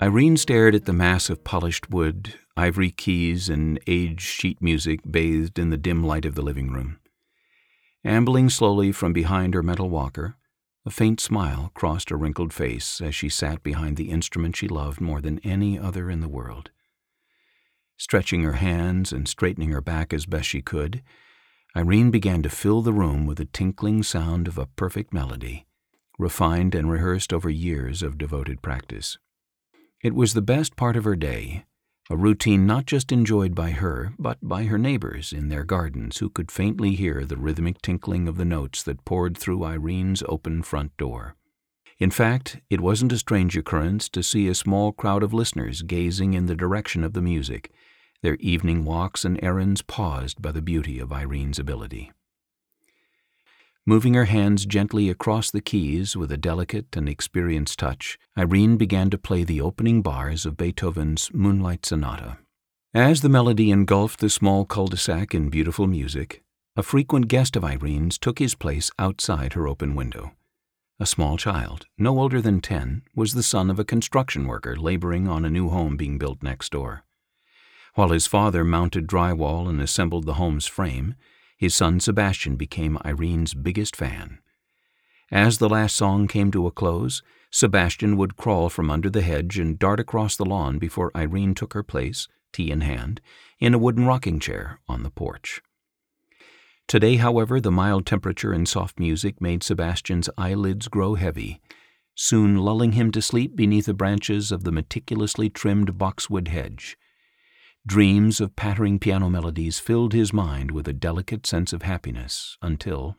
Irene stared at the mass of polished wood, ivory keys, and aged sheet music bathed in the dim light of the living room. Ambling slowly from behind her metal walker, a faint smile crossed her wrinkled face as she sat behind the instrument she loved more than any other in the world. Stretching her hands and straightening her back as best she could, Irene began to fill the room with the tinkling sound of a perfect melody, refined and rehearsed over years of devoted practice. It was the best part of her day, a routine not just enjoyed by her, but by her neighbors in their gardens who could faintly hear the rhythmic tinkling of the notes that poured through Irene's open front door. In fact, it wasn't a strange occurrence to see a small crowd of listeners gazing in the direction of the music, their evening walks and errands paused by the beauty of Irene's ability. Moving her hands gently across the keys with a delicate and experienced touch, Irene began to play the opening bars of Beethoven's Moonlight Sonata. As the melody engulfed the small cul-de-sac in beautiful music, a frequent guest of Irene's took his place outside her open window. A small child, no older than ten, was the son of a construction worker laboring on a new home being built next door. While his father mounted drywall and assembled the home's frame, his son Sebastian became Irene's biggest fan. As the last song came to a close, Sebastian would crawl from under the hedge and dart across the lawn before Irene took her place, tea in hand, in a wooden rocking chair on the porch. Today, however, the mild temperature and soft music made Sebastian's eyelids grow heavy, soon lulling him to sleep beneath the branches of the meticulously trimmed boxwood hedge. Dreams of pattering piano melodies filled his mind with a delicate sense of happiness until.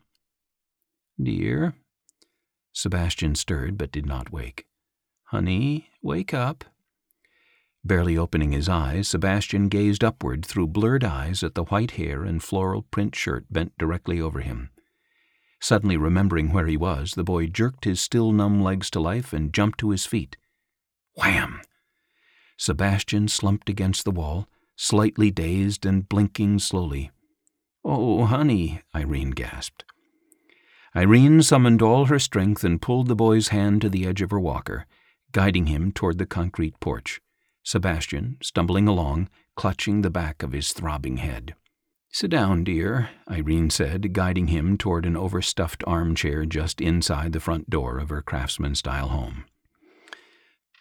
Dear? Sebastian stirred but did not wake. Honey, wake up. Barely opening his eyes, Sebastian gazed upward through blurred eyes at the white hair and floral print shirt bent directly over him. Suddenly remembering where he was, the boy jerked his still numb legs to life and jumped to his feet. Wham! Sebastian slumped against the wall, slightly dazed and blinking slowly. Oh, honey, Irene gasped. Irene summoned all her strength and pulled the boy's hand to the edge of her walker, guiding him toward the concrete porch. Sebastian, stumbling along, clutching the back of his throbbing head. Sit down, dear, Irene said, guiding him toward an overstuffed armchair just inside the front door of her craftsman style home.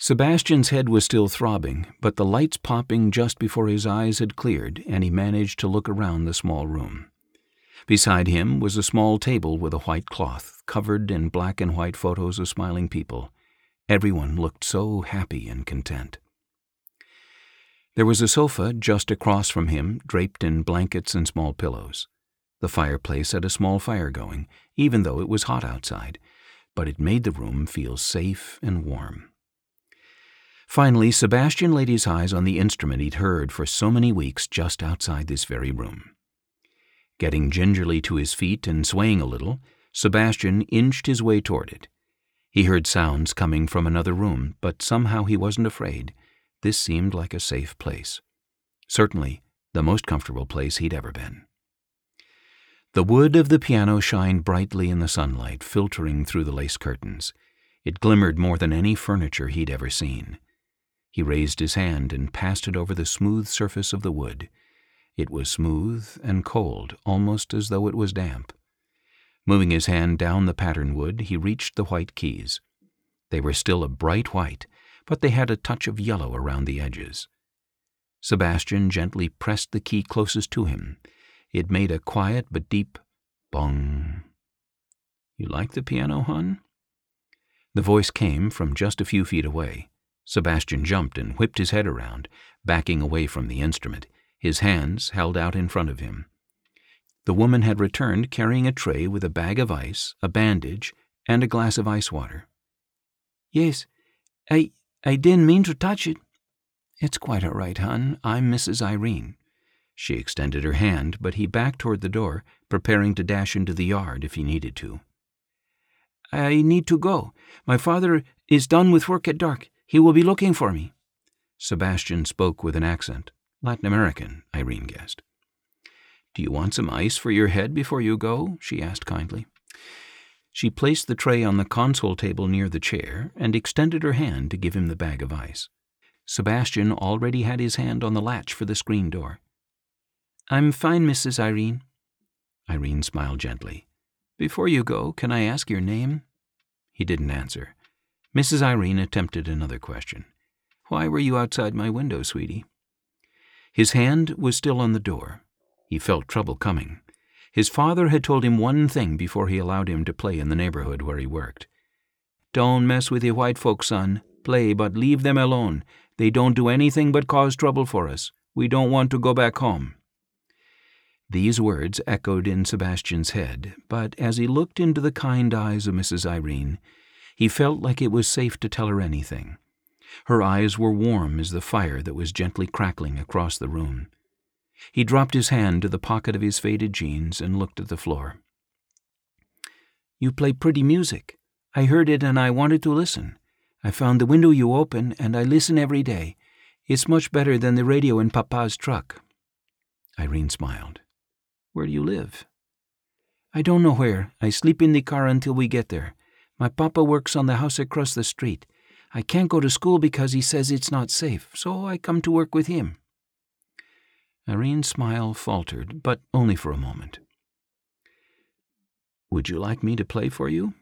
Sebastian's head was still throbbing, but the lights popping just before his eyes had cleared, and he managed to look around the small room. Beside him was a small table with a white cloth, covered in black and white photos of smiling people. Everyone looked so happy and content. There was a sofa just across from him, draped in blankets and small pillows. The fireplace had a small fire going, even though it was hot outside, but it made the room feel safe and warm. Finally, Sebastian laid his eyes on the instrument he'd heard for so many weeks just outside this very room. Getting gingerly to his feet and swaying a little, Sebastian inched his way toward it. He heard sounds coming from another room, but somehow he wasn't afraid. This seemed like a safe place. Certainly, the most comfortable place he'd ever been. The wood of the piano shined brightly in the sunlight, filtering through the lace curtains. It glimmered more than any furniture he'd ever seen. He raised his hand and passed it over the smooth surface of the wood. It was smooth and cold, almost as though it was damp. Moving his hand down the pattern wood, he reached the white keys. They were still a bright white, but they had a touch of yellow around the edges. Sebastian gently pressed the key closest to him. It made a quiet but deep bong. You like the piano, hon? The voice came from just a few feet away. Sebastian jumped and whipped his head around, backing away from the instrument, his hands held out in front of him. The woman had returned carrying a tray with a bag of ice, a bandage, and a glass of ice water. Yes, I I didn't mean to touch it. It's quite all right, hon. I'm Mrs. Irene. She extended her hand, but he backed toward the door, preparing to dash into the yard if he needed to. I need to go. My father is done with work at dark. He will be looking for me. Sebastian spoke with an accent. Latin American, Irene guessed. Do you want some ice for your head before you go? she asked kindly. She placed the tray on the console table near the chair and extended her hand to give him the bag of ice. Sebastian already had his hand on the latch for the screen door. I'm fine, Mrs. Irene. Irene smiled gently. Before you go, can I ask your name? He didn't answer. Mrs. Irene attempted another question. Why were you outside my window, sweetie? His hand was still on the door. He felt trouble coming. His father had told him one thing before he allowed him to play in the neighborhood where he worked. Don't mess with the white folks, son. Play, but leave them alone. They don't do anything but cause trouble for us. We don't want to go back home. These words echoed in Sebastian's head, but as he looked into the kind eyes of Mrs. Irene, he felt like it was safe to tell her anything. Her eyes were warm as the fire that was gently crackling across the room. He dropped his hand to the pocket of his faded jeans and looked at the floor. You play pretty music. I heard it and I wanted to listen. I found the window you open and I listen every day. It's much better than the radio in Papa's truck. Irene smiled. Where do you live? I don't know where. I sleep in the car until we get there. My papa works on the house across the street. I can't go to school because he says it's not safe, so I come to work with him. Irene's smile faltered, but only for a moment. Would you like me to play for you?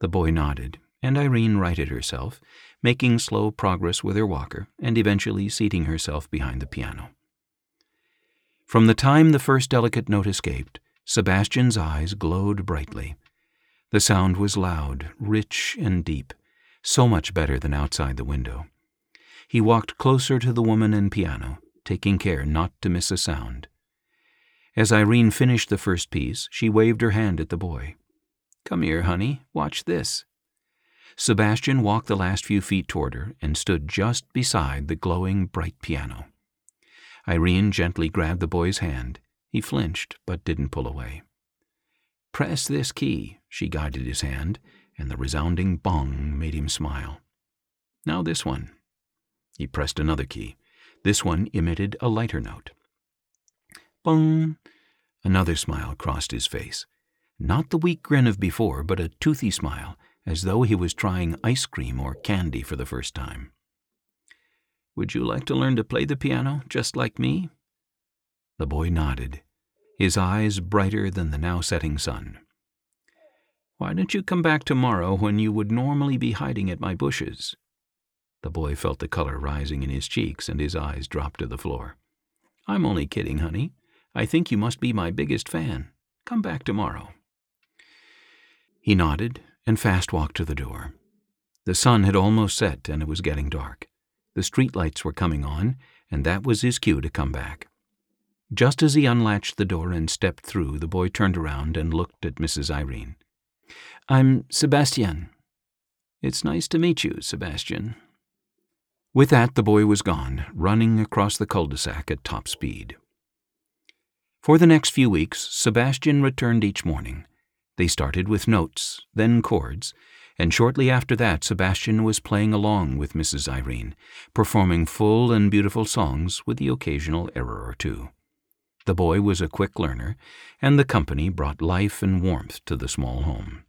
The boy nodded, and Irene righted herself, making slow progress with her walker and eventually seating herself behind the piano. From the time the first delicate note escaped, Sebastian's eyes glowed brightly. The sound was loud, rich, and deep, so much better than outside the window. He walked closer to the woman and piano, taking care not to miss a sound. As Irene finished the first piece, she waved her hand at the boy. Come here, honey, watch this. Sebastian walked the last few feet toward her and stood just beside the glowing, bright piano. Irene gently grabbed the boy's hand. He flinched, but didn't pull away. Press this key, she guided his hand, and the resounding bong made him smile. Now this one. He pressed another key. This one emitted a lighter note. Bong! Another smile crossed his face. Not the weak grin of before, but a toothy smile, as though he was trying ice cream or candy for the first time. Would you like to learn to play the piano, just like me? The boy nodded, his eyes brighter than the now setting sun. Why don't you come back tomorrow when you would normally be hiding at my bushes? The boy felt the color rising in his cheeks and his eyes dropped to the floor. I'm only kidding, honey. I think you must be my biggest fan. Come back tomorrow. He nodded and fast walked to the door. The sun had almost set and it was getting dark. The street lights were coming on, and that was his cue to come back. Just as he unlatched the door and stepped through, the boy turned around and looked at Mrs. Irene. I'm Sebastian. It's nice to meet you, Sebastian. With that, the boy was gone, running across the cul-de-sac at top speed. For the next few weeks, Sebastian returned each morning. They started with notes, then chords, and shortly after that Sebastian was playing along with Mrs. Irene, performing full and beautiful songs with the occasional error or two. The boy was a quick learner, and the company brought life and warmth to the small home.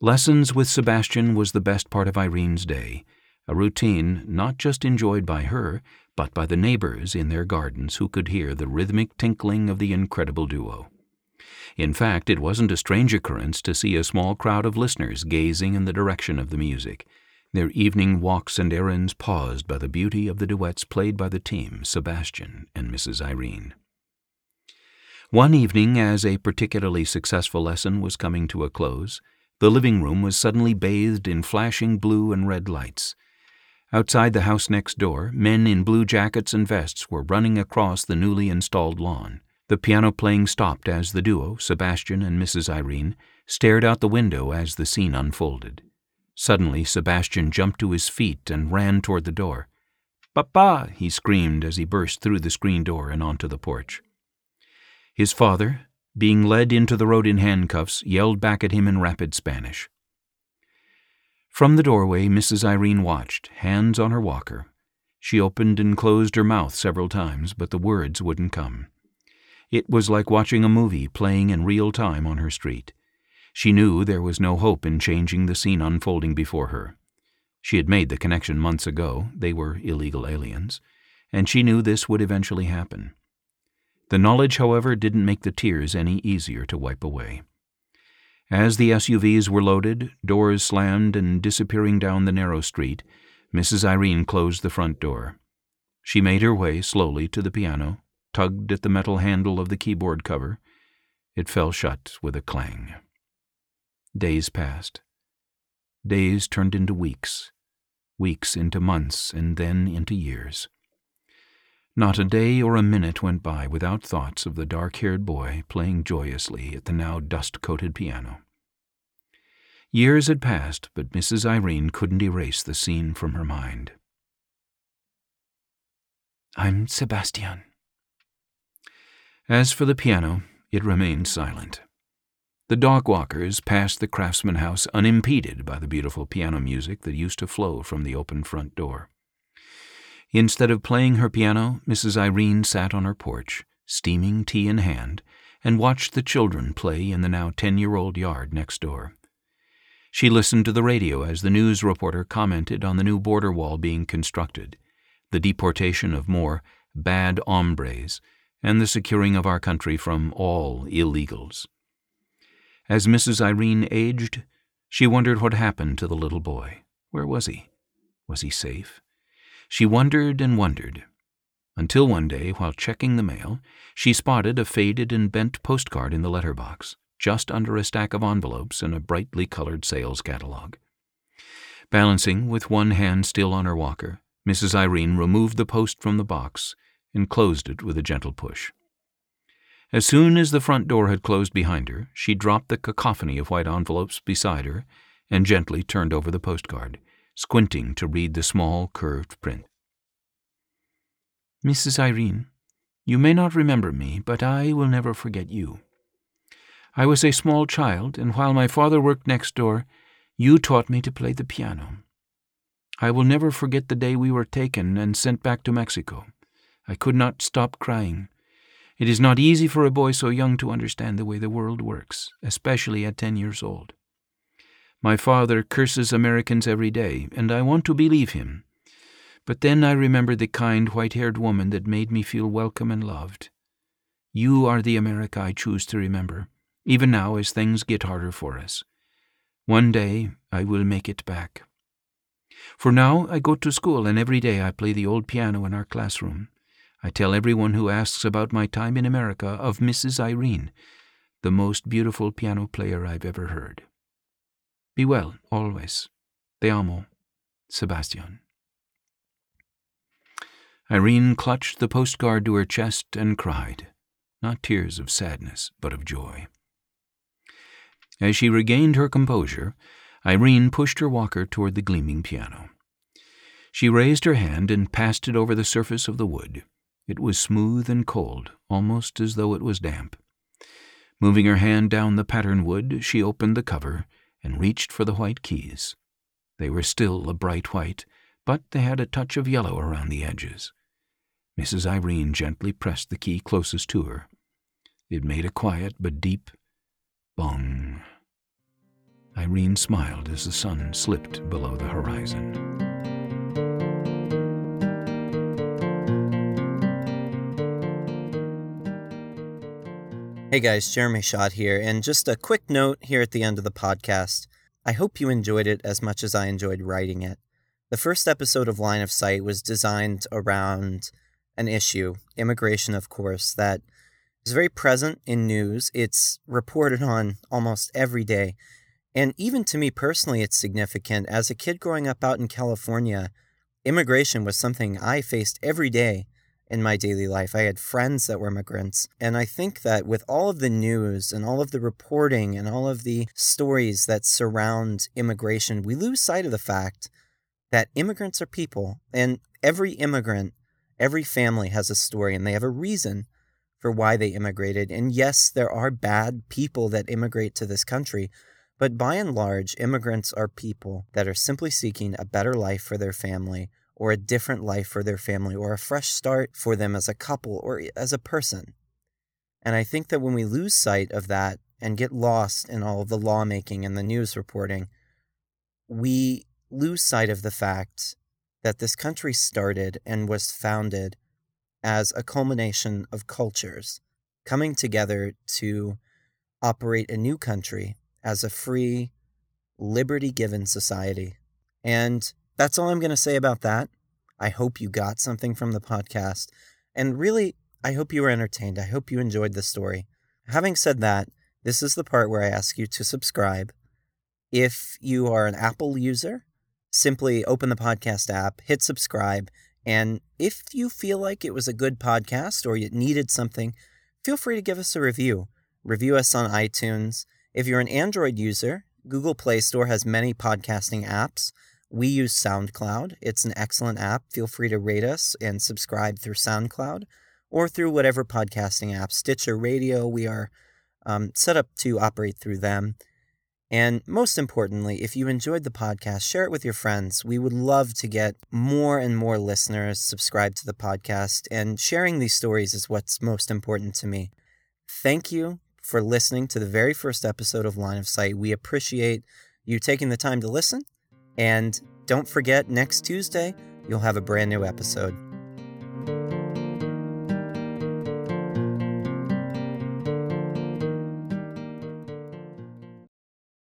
Lessons with Sebastian was the best part of Irene's day, a routine not just enjoyed by her, but by the neighbors in their gardens who could hear the rhythmic tinkling of the incredible duo. In fact, it wasn't a strange occurrence to see a small crowd of listeners gazing in the direction of the music, their evening walks and errands paused by the beauty of the duets played by the team, Sebastian and Mrs. Irene. One evening, as a particularly successful lesson was coming to a close, the living room was suddenly bathed in flashing blue and red lights. Outside the house next door, men in blue jackets and vests were running across the newly installed lawn. The piano playing stopped as the duo, Sebastian and Mrs. Irene, stared out the window as the scene unfolded. Suddenly, Sebastian jumped to his feet and ran toward the door. Papa! he screamed as he burst through the screen door and onto the porch. His father, being led into the road in handcuffs, yelled back at him in rapid Spanish. From the doorway, Mrs. Irene watched, hands on her walker. She opened and closed her mouth several times, but the words wouldn't come. It was like watching a movie playing in real time on her street. She knew there was no hope in changing the scene unfolding before her. She had made the connection months ago, they were illegal aliens, and she knew this would eventually happen. The knowledge, however, didn't make the tears any easier to wipe away. As the SUVs were loaded, doors slammed, and disappearing down the narrow street, Mrs. Irene closed the front door. She made her way slowly to the piano, tugged at the metal handle of the keyboard cover. It fell shut with a clang. Days passed. Days turned into weeks, weeks into months, and then into years. Not a day or a minute went by without thoughts of the dark haired boy playing joyously at the now dust coated piano. Years had passed, but Mrs. Irene couldn't erase the scene from her mind. I'm Sebastian. As for the piano, it remained silent. The dog walkers passed the craftsman house unimpeded by the beautiful piano music that used to flow from the open front door. Instead of playing her piano, Mrs. Irene sat on her porch, steaming tea in hand, and watched the children play in the now ten year old yard next door. She listened to the radio as the news reporter commented on the new border wall being constructed, the deportation of more bad hombres, and the securing of our country from all illegals. As Mrs. Irene aged, she wondered what happened to the little boy. Where was he? Was he safe? She wondered and wondered, until one day, while checking the mail, she spotted a faded and bent postcard in the letterbox, just under a stack of envelopes and a brightly colored sales catalog. Balancing with one hand still on her walker, Mrs. Irene removed the post from the box and closed it with a gentle push. As soon as the front door had closed behind her, she dropped the cacophony of white envelopes beside her and gently turned over the postcard squinting to read the small, curved print. Mrs. Irene, you may not remember me, but I will never forget you. I was a small child, and while my father worked next door, you taught me to play the piano. I will never forget the day we were taken and sent back to Mexico. I could not stop crying. It is not easy for a boy so young to understand the way the world works, especially at ten years old. My father curses Americans every day, and I want to believe him. But then I remember the kind white haired woman that made me feel welcome and loved. You are the America I choose to remember, even now as things get harder for us. One day I will make it back. For now I go to school, and every day I play the old piano in our classroom. I tell everyone who asks about my time in America of Mrs. Irene, the most beautiful piano player I've ever heard. Be well, always. Te amo, Sebastian. Irene clutched the postcard to her chest and cried, not tears of sadness, but of joy. As she regained her composure, Irene pushed her walker toward the gleaming piano. She raised her hand and passed it over the surface of the wood. It was smooth and cold, almost as though it was damp. Moving her hand down the pattern wood, she opened the cover and reached for the white keys. They were still a bright white, but they had a touch of yellow around the edges. Mrs. Irene gently pressed the key closest to her. It made a quiet but deep bong. Irene smiled as the sun slipped below the horizon. Hey guys, Jeremy Schott here, and just a quick note here at the end of the podcast. I hope you enjoyed it as much as I enjoyed writing it. The first episode of Line of Sight was designed around an issue, immigration, of course, that is very present in news. It's reported on almost every day. And even to me personally, it's significant. As a kid growing up out in California, immigration was something I faced every day in my daily life. I had friends that were immigrants. And I think that with all of the news and all of the reporting and all of the stories that surround immigration, we lose sight of the fact that immigrants are people. And every immigrant, every family has a story and they have a reason for why they immigrated. And yes, there are bad people that immigrate to this country. But by and large, immigrants are people that are simply seeking a better life for their family or a different life for their family or a fresh start for them as a couple or as a person. And I think that when we lose sight of that and get lost in all of the lawmaking and the news reporting, we lose sight of the fact that this country started and was founded as a culmination of cultures coming together to operate a new country as a free, liberty given society. And that's all I'm going to say about that. I hope you got something from the podcast. And really, I hope you were entertained. I hope you enjoyed the story. Having said that, this is the part where I ask you to subscribe. If you are an Apple user, simply open the podcast app, hit subscribe, and if you feel like it was a good podcast or you needed something, feel free to give us a review. Review us on iTunes. If you're an Android user, Google Play Store has many podcasting apps. We use SoundCloud. It's an excellent app. Feel free to rate us and subscribe through SoundCloud or through whatever podcasting app. Stitcher Radio, we are um, set up to operate through them. And most importantly, if you enjoyed the podcast, share it with your friends. We would love to get more and more listeners subscribed to the podcast, and sharing these stories is what's most important to me. Thank you for listening to the very first episode of Line of Sight. We appreciate you taking the time to listen. And don't forget, next Tuesday, you'll have a brand new episode.